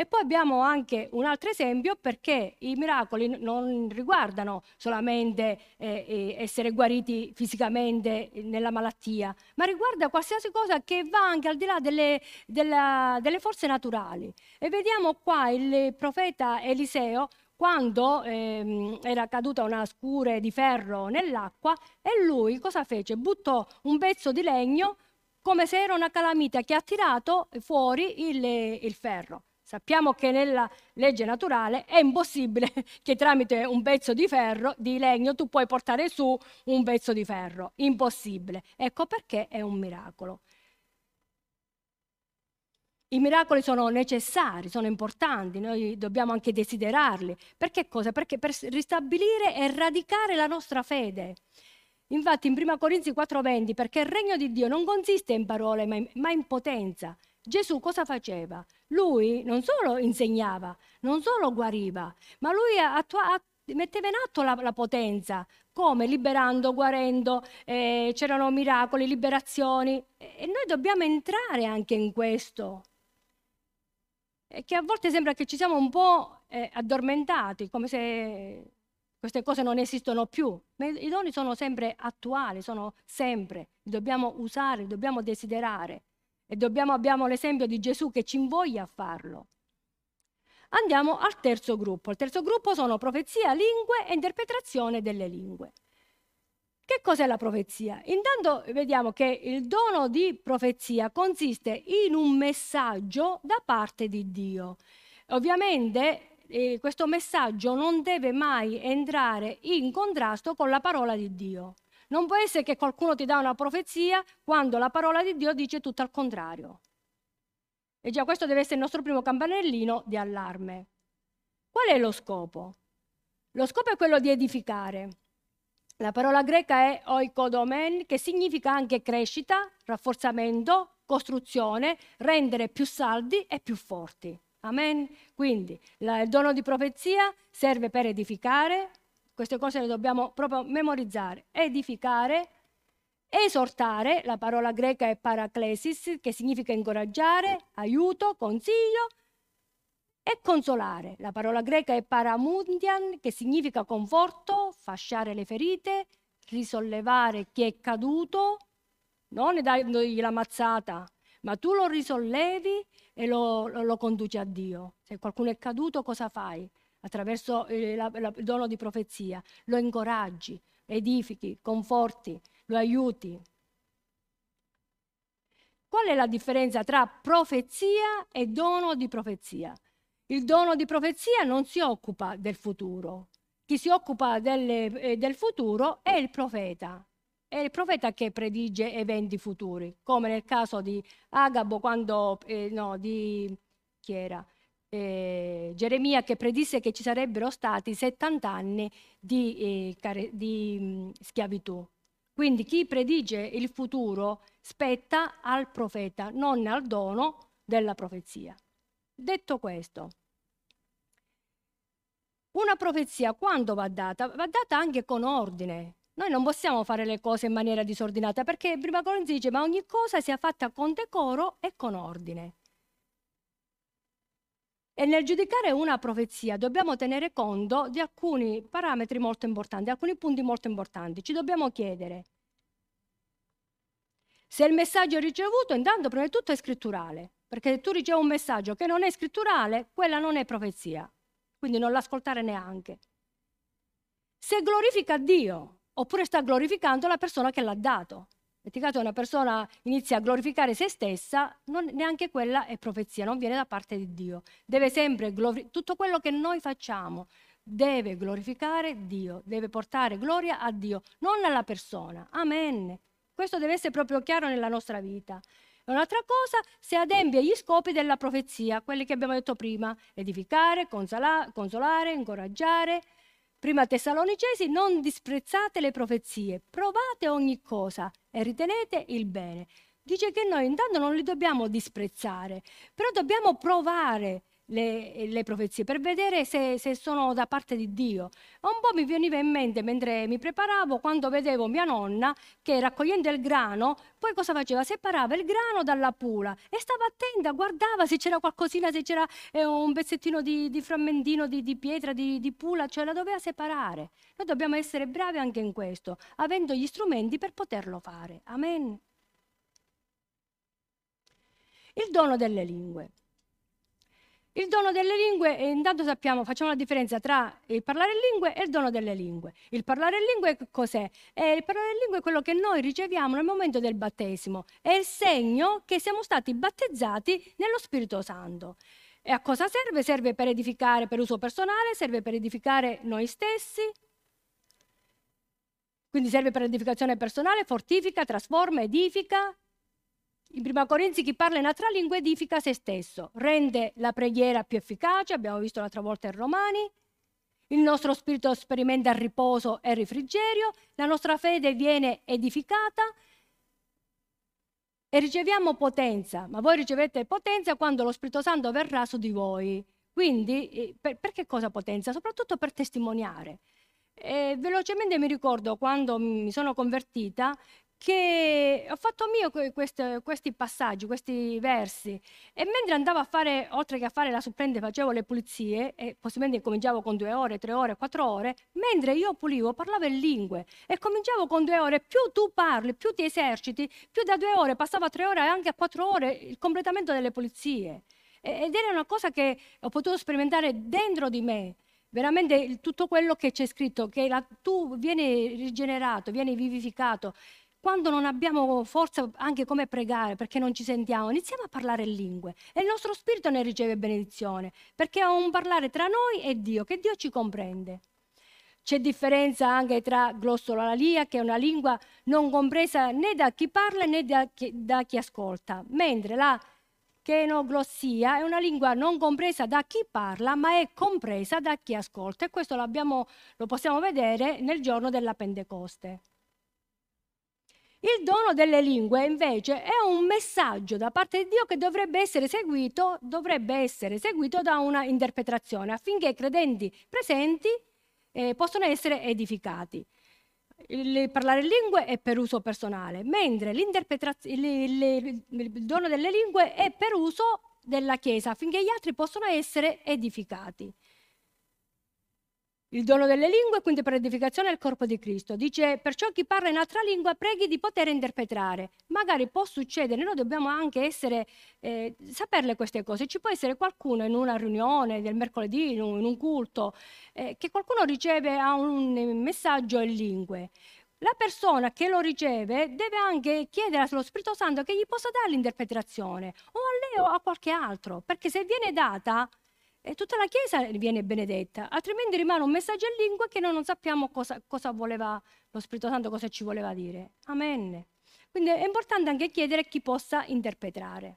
E poi abbiamo anche un altro esempio perché i miracoli non riguardano solamente eh, eh, essere guariti fisicamente nella malattia, ma riguarda qualsiasi cosa che va anche al di là delle, della, delle forze naturali. E vediamo qua il profeta Eliseo quando ehm, era caduta una scure di ferro nell'acqua e lui cosa fece? Buttò un pezzo di legno come se era una calamita che ha tirato fuori il, il ferro. Sappiamo che nella legge naturale è impossibile che tramite un pezzo di ferro, di legno, tu puoi portare su un pezzo di ferro. Impossibile. Ecco perché è un miracolo. I miracoli sono necessari, sono importanti, noi dobbiamo anche desiderarli. Perché cosa? Perché per ristabilire e radicare la nostra fede. Infatti in 1 Corinzi 4:20, perché il regno di Dio non consiste in parole, ma in potenza. Gesù cosa faceva? Lui non solo insegnava, non solo guariva, ma lui attua- metteva in atto la, la potenza, come? Liberando, guarendo, eh, c'erano miracoli, liberazioni e noi dobbiamo entrare anche in questo e che a volte sembra che ci siamo un po' eh, addormentati, come se queste cose non esistono più. Ma i doni sono sempre attuali, sono sempre, li dobbiamo usare, li dobbiamo desiderare e dobbiamo, abbiamo l'esempio di Gesù che ci invoglia a farlo. Andiamo al terzo gruppo. Il terzo gruppo sono profezia, lingue e interpretazione delle lingue. Che cos'è la profezia? Intanto vediamo che il dono di profezia consiste in un messaggio da parte di Dio. Ovviamente eh, questo messaggio non deve mai entrare in contrasto con la parola di Dio. Non può essere che qualcuno ti dà una profezia quando la parola di Dio dice tutto al contrario. E già questo deve essere il nostro primo campanellino di allarme. Qual è lo scopo? Lo scopo è quello di edificare. La parola greca è oikodomen, che significa anche crescita, rafforzamento, costruzione, rendere più saldi e più forti. Amen. Quindi la, il dono di profezia serve per edificare, queste cose le dobbiamo proprio memorizzare, edificare, esortare, la parola greca è paraclesis, che significa incoraggiare, aiuto, consiglio, e consolare. La parola greca è paramundian, che significa conforto, fasciare le ferite, risollevare chi è caduto, non dandogli la mazzata, ma tu lo risollevi e lo, lo, lo conduci a Dio. Se qualcuno è caduto, cosa fai? Attraverso la, il dono di profezia, lo incoraggi, edifichi, conforti, lo aiuti. Qual è la differenza tra profezia e dono di profezia? Il dono di profezia non si occupa del futuro. Chi si occupa delle, eh, del futuro è il profeta. È il profeta che predice eventi futuri, come nel caso di Agabo, quando, eh, no, di chi era? Eh, Geremia che predisse che ci sarebbero stati 70 anni di, eh, di mh, schiavitù. Quindi chi predice il futuro spetta al profeta, non al dono della profezia. Detto questo, una profezia quando va data? Va data anche con ordine. Noi non possiamo fare le cose in maniera disordinata perché prima Corinzi dice ma ogni cosa sia fatta con decoro e con ordine. E nel giudicare una profezia dobbiamo tenere conto di alcuni parametri molto importanti, alcuni punti molto importanti. Ci dobbiamo chiedere se il messaggio ricevuto intanto prima di tutto è scritturale. Perché se tu ricevi un messaggio che non è scritturale, quella non è profezia, quindi non l'ascoltare neanche. Se glorifica Dio, oppure sta glorificando la persona che l'ha dato. Caso una persona inizia a glorificare se stessa, non, neanche quella è profezia, non viene da parte di Dio. Deve sempre glorificare, tutto quello che noi facciamo deve glorificare Dio, deve portare gloria a Dio, non alla persona. Amen. Questo deve essere proprio chiaro nella nostra vita. Un'altra cosa, se adempie gli scopi della profezia, quelli che abbiamo detto prima, edificare, consola, consolare, incoraggiare. Prima Tessalonicesi, non disprezzate le profezie, provate ogni cosa e ritenete il bene. Dice che noi intanto non li dobbiamo disprezzare, però dobbiamo provare le, le, profezie per vedere se, se, sono da parte di Dio. Un po' mi veniva in mente mentre mi preparavo quando vedevo mia nonna che raccogliendo il grano, poi cosa faceva? Separava il grano dalla pula e stava attenta, guardava se c'era qualcosina, se c'era eh, un pezzettino di, di frammentino di, di pietra, di, di, pula, cioè la doveva separare. Noi dobbiamo essere bravi anche in questo, avendo gli strumenti per poterlo fare. Amen. Il dono delle lingue. Il dono delle lingue, intanto sappiamo, facciamo la differenza tra il parlare in lingue e il dono delle lingue. Il parlare in lingue cos'è? E il parlare in lingue è quello che noi riceviamo nel momento del battesimo, è il segno che siamo stati battezzati nello Spirito Santo. E a cosa serve? Serve per edificare per uso personale, serve per edificare noi stessi, quindi serve per l'edificazione personale, fortifica, trasforma, edifica, in Prima Corinzi chi parla in altra lingua edifica se stesso, rende la preghiera più efficace, abbiamo visto l'altra volta in Romani, il nostro spirito sperimenta riposo e refrigerio, la nostra fede viene edificata e riceviamo potenza, ma voi ricevete potenza quando lo Spirito Santo verrà su di voi. Quindi, eh, per, perché cosa potenza? Soprattutto per testimoniare. E velocemente mi ricordo quando mi sono convertita che ho fatto mio questi, questi passaggi, questi versi e mentre andavo a fare, oltre che a fare la supplente, facevo le pulizie e possibilmente cominciavo con due ore, tre ore, quattro ore, mentre io pulivo parlavo in lingue e cominciavo con due ore, più tu parli, più ti eserciti, più da due ore passava a tre ore e anche a quattro ore il completamento delle pulizie. Ed era una cosa che ho potuto sperimentare dentro di me veramente tutto quello che c'è scritto, che la, tu vieni rigenerato, vieni vivificato, quando non abbiamo forza anche come pregare perché non ci sentiamo, iniziamo a parlare in lingue e il nostro spirito ne riceve benedizione perché è un parlare tra noi e Dio, che Dio ci comprende. C'è differenza anche tra glossolalia, che è una lingua non compresa né da chi parla né da chi, da chi ascolta, mentre la chenoglossia è una lingua non compresa da chi parla, ma è compresa da chi ascolta e questo lo possiamo vedere nel giorno della Pentecoste. Il dono delle lingue invece è un messaggio da parte di Dio che dovrebbe essere seguito, dovrebbe essere seguito da una interpretazione affinché i credenti presenti eh, possano essere edificati. Il parlare lingue è per uso personale, mentre il, il, il dono delle lingue è per uso della Chiesa affinché gli altri possano essere edificati. Il dono delle lingue, quindi per l'edificazione del corpo di Cristo. Dice, perciò chi parla in altra lingua preghi di poter interpretare. Magari può succedere, noi dobbiamo anche essere, eh, saperle queste cose. Ci può essere qualcuno in una riunione del mercoledì, in un, in un culto, eh, che qualcuno riceve un messaggio in lingue. La persona che lo riceve deve anche chiedere allo Spirito Santo che gli possa dare l'interpretazione, o a lei o a qualche altro, perché se viene data e tutta la Chiesa viene benedetta, altrimenti rimane un messaggio in lingua che noi non sappiamo cosa, cosa voleva lo Spirito Santo, cosa ci voleva dire. Amen. Quindi è importante anche chiedere chi possa interpretare.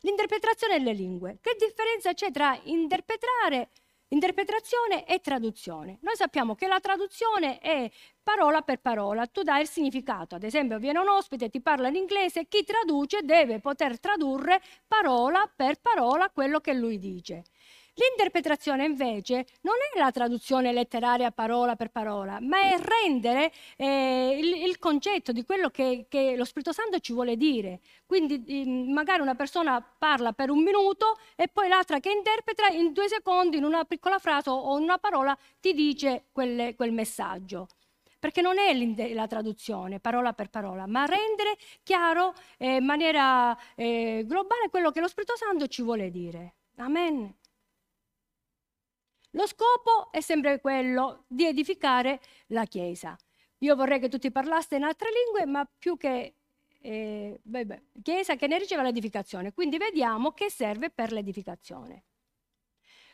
L'interpretazione delle lingue. Che differenza c'è tra interpretare Interpretazione e traduzione. Noi sappiamo che la traduzione è parola per parola, tu dai il significato. Ad esempio, viene un ospite, ti parla in inglese, chi traduce deve poter tradurre parola per parola quello che lui dice. L'interpretazione invece non è la traduzione letteraria parola per parola, ma è rendere eh, il, il, concetto di quello che, che, lo Spirito Santo ci vuole dire. Quindi eh, magari una persona parla per un minuto e poi l'altra che interpreta in due secondi, in una piccola frase o in una parola, ti dice quelle, quel messaggio perché non è la traduzione parola per parola, ma rendere chiaro eh, in maniera eh, globale quello che lo Spirito Santo ci vuole dire. Amen. Lo scopo è sempre quello di edificare la Chiesa. Io vorrei che tutti parlaste in altre lingue, ma più che eh, beh, Chiesa che ne riceve l'edificazione. Quindi vediamo che serve per l'edificazione.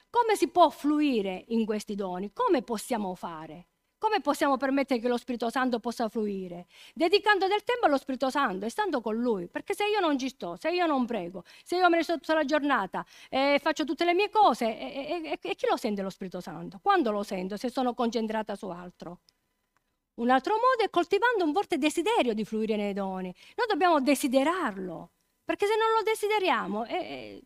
Come si può fluire in questi doni? Come possiamo fare? Come possiamo permettere che lo Spirito Santo possa fluire? Dedicando del tempo allo Spirito Santo e stando con Lui. Perché se io non ci sto, se io non prego, se io me ne sto tutta la giornata e faccio tutte le mie cose, e, e, e chi lo sente lo Spirito Santo? Quando lo sento? Se sono concentrata su altro. Un altro modo è coltivando un forte desiderio di fluire nei doni. Noi dobbiamo desiderarlo, perché se non lo desideriamo, eh,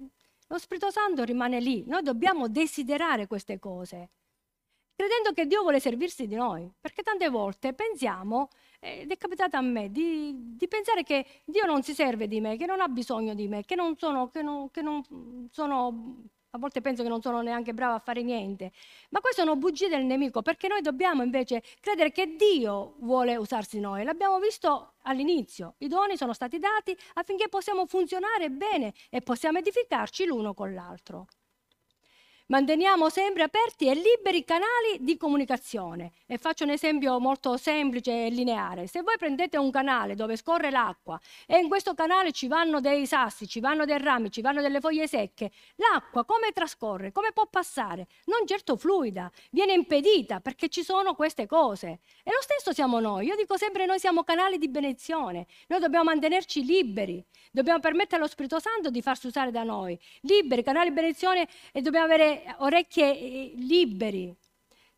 lo Spirito Santo rimane lì. Noi dobbiamo desiderare queste cose credendo che Dio vuole servirsi di noi, perché tante volte pensiamo, ed è capitato a me, di, di, pensare che Dio non si serve di me, che non ha bisogno di me, che non sono, che non, che non sono a volte penso che non sono neanche brava a fare niente, ma queste sono bugie del nemico perché noi dobbiamo invece credere che Dio vuole usarsi noi. L'abbiamo visto all'inizio, i doni sono stati dati affinché possiamo funzionare bene e possiamo edificarci l'uno con l'altro. Manteniamo sempre aperti e liberi i canali di comunicazione. E faccio un esempio molto semplice e lineare. Se voi prendete un canale dove scorre l'acqua e in questo canale ci vanno dei sassi, ci vanno dei rami, ci vanno delle foglie secche, l'acqua come trascorre? Come può passare? Non certo fluida, viene impedita perché ci sono queste cose. E lo stesso siamo noi. Io dico sempre noi siamo canali di benedizione. Noi dobbiamo mantenerci liberi. Dobbiamo permettere allo Spirito Santo di farsi usare da noi. Liberi, canali di benedizione e dobbiamo avere orecchie eh, liberi.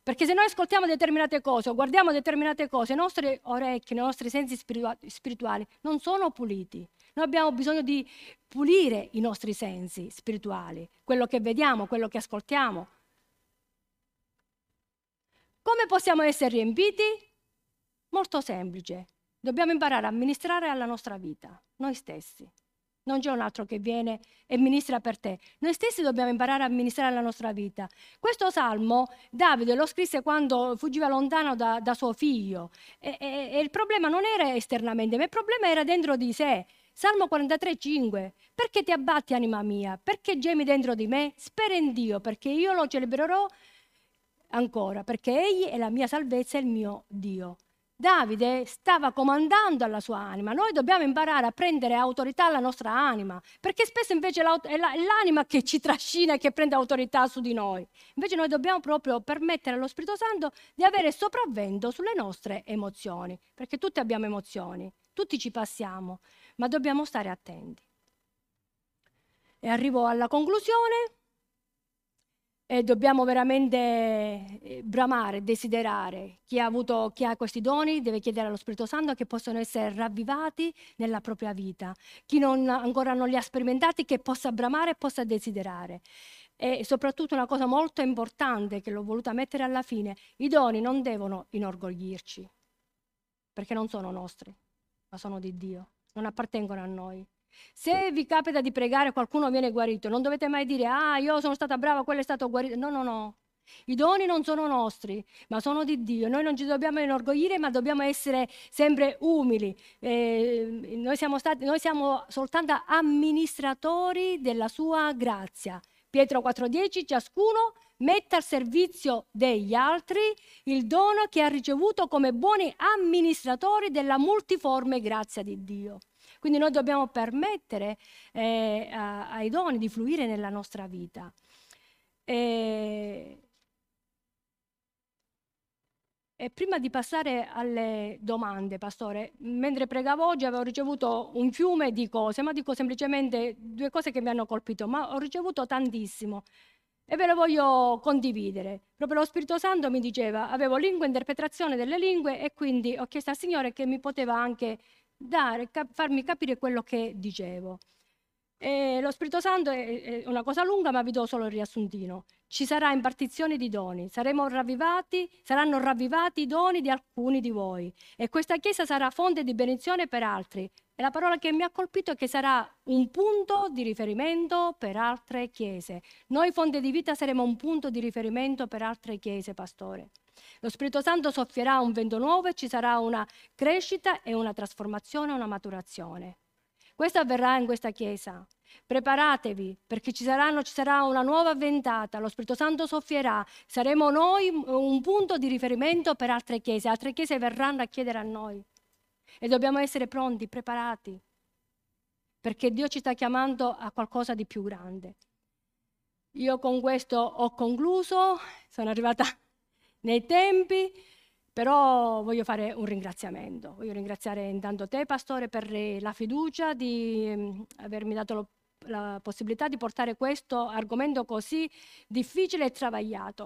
Perché se noi ascoltiamo determinate cose o guardiamo determinate cose, le nostre orecchie, i nostri sensi spirituali non sono puliti. Noi abbiamo bisogno di pulire i nostri sensi spirituali, quello che vediamo, quello che ascoltiamo. Come possiamo essere riempiti? Molto semplice. Dobbiamo imparare a amministrare alla nostra vita, noi stessi non c'è un altro che viene e ministra per te. Noi stessi dobbiamo imparare a amministrare la nostra vita. Questo salmo Davide lo scrisse quando fuggiva lontano da, da suo figlio e, e, e, il problema non era esternamente, ma il problema era dentro di sé. Salmo 43, 5. Perché ti abbatti, anima mia? Perché gemi dentro di me? Spera in Dio, perché io lo celebrerò ancora, perché Egli è la mia salvezza e il mio Dio. Davide stava comandando alla sua anima. Noi dobbiamo imparare a prendere autorità alla nostra anima, perché spesso invece è l'anima che ci trascina e che prende autorità su di noi. Invece noi dobbiamo proprio permettere allo Spirito Santo di avere sopravvento sulle nostre emozioni, perché tutti abbiamo emozioni, tutti ci passiamo, ma dobbiamo stare attenti. E arrivo alla conclusione. E dobbiamo veramente eh, bramare, desiderare. Chi ha, avuto, chi ha questi doni deve chiedere allo Spirito Santo che possano essere ravvivati nella propria vita. Chi non, ancora non li ha sperimentati che possa bramare e possa desiderare. E soprattutto una cosa molto importante che l'ho voluta mettere alla fine, i doni non devono inorgoglirci, perché non sono nostri, ma sono di Dio, non appartengono a noi. Se vi capita di pregare qualcuno viene guarito, non dovete mai dire, ah, io sono stata brava, quello è stato guarito. No, no, no. I doni non sono nostri, ma sono di Dio. Noi non ci dobbiamo inorgoglire, ma dobbiamo essere sempre umili. Eh, noi, siamo stati, noi siamo soltanto amministratori della sua grazia. Pietro 4:10, ciascuno metta al servizio degli altri il dono che ha ricevuto come buoni amministratori della multiforme grazia di Dio. Quindi noi dobbiamo permettere eh, a, ai doni di fluire nella nostra vita. E, e prima di passare alle domande, Pastore, mentre pregavo oggi avevo ricevuto un fiume di cose, ma dico semplicemente due cose che mi hanno colpito, ma ho ricevuto tantissimo e ve lo voglio condividere. Proprio lo Spirito Santo mi diceva, avevo lingua, interpretazione delle lingue e quindi ho chiesto al Signore che mi poteva anche dare, cap- farmi capire quello che dicevo. E lo Spirito Santo è, è, una cosa lunga, ma vi do solo il riassuntino. Ci sarà impartizione di doni, ravvivati, saranno ravvivati i doni di alcuni di voi e questa Chiesa sarà fonte di benedizione per altri. E la parola che mi ha colpito è che sarà un punto di riferimento per altre Chiese. Noi, fonte di vita, saremo un punto di riferimento per altre Chiese, pastore. Lo Spirito Santo soffierà un vento nuovo e ci sarà una crescita e una trasformazione, una maturazione. Questo avverrà in questa Chiesa. Preparatevi perché ci, saranno, ci sarà una nuova ventata, lo Spirito Santo soffierà, saremo noi un punto di riferimento per altre chiese, altre chiese verranno a chiedere a noi e dobbiamo essere pronti, preparati, perché Dio ci sta chiamando a qualcosa di più grande. Io con questo ho concluso, sono arrivata nei tempi, però voglio fare un ringraziamento. Voglio ringraziare intanto te, Pastore, per la fiducia di mm, avermi dato la possibilità di portare questo argomento così difficile e travagliato.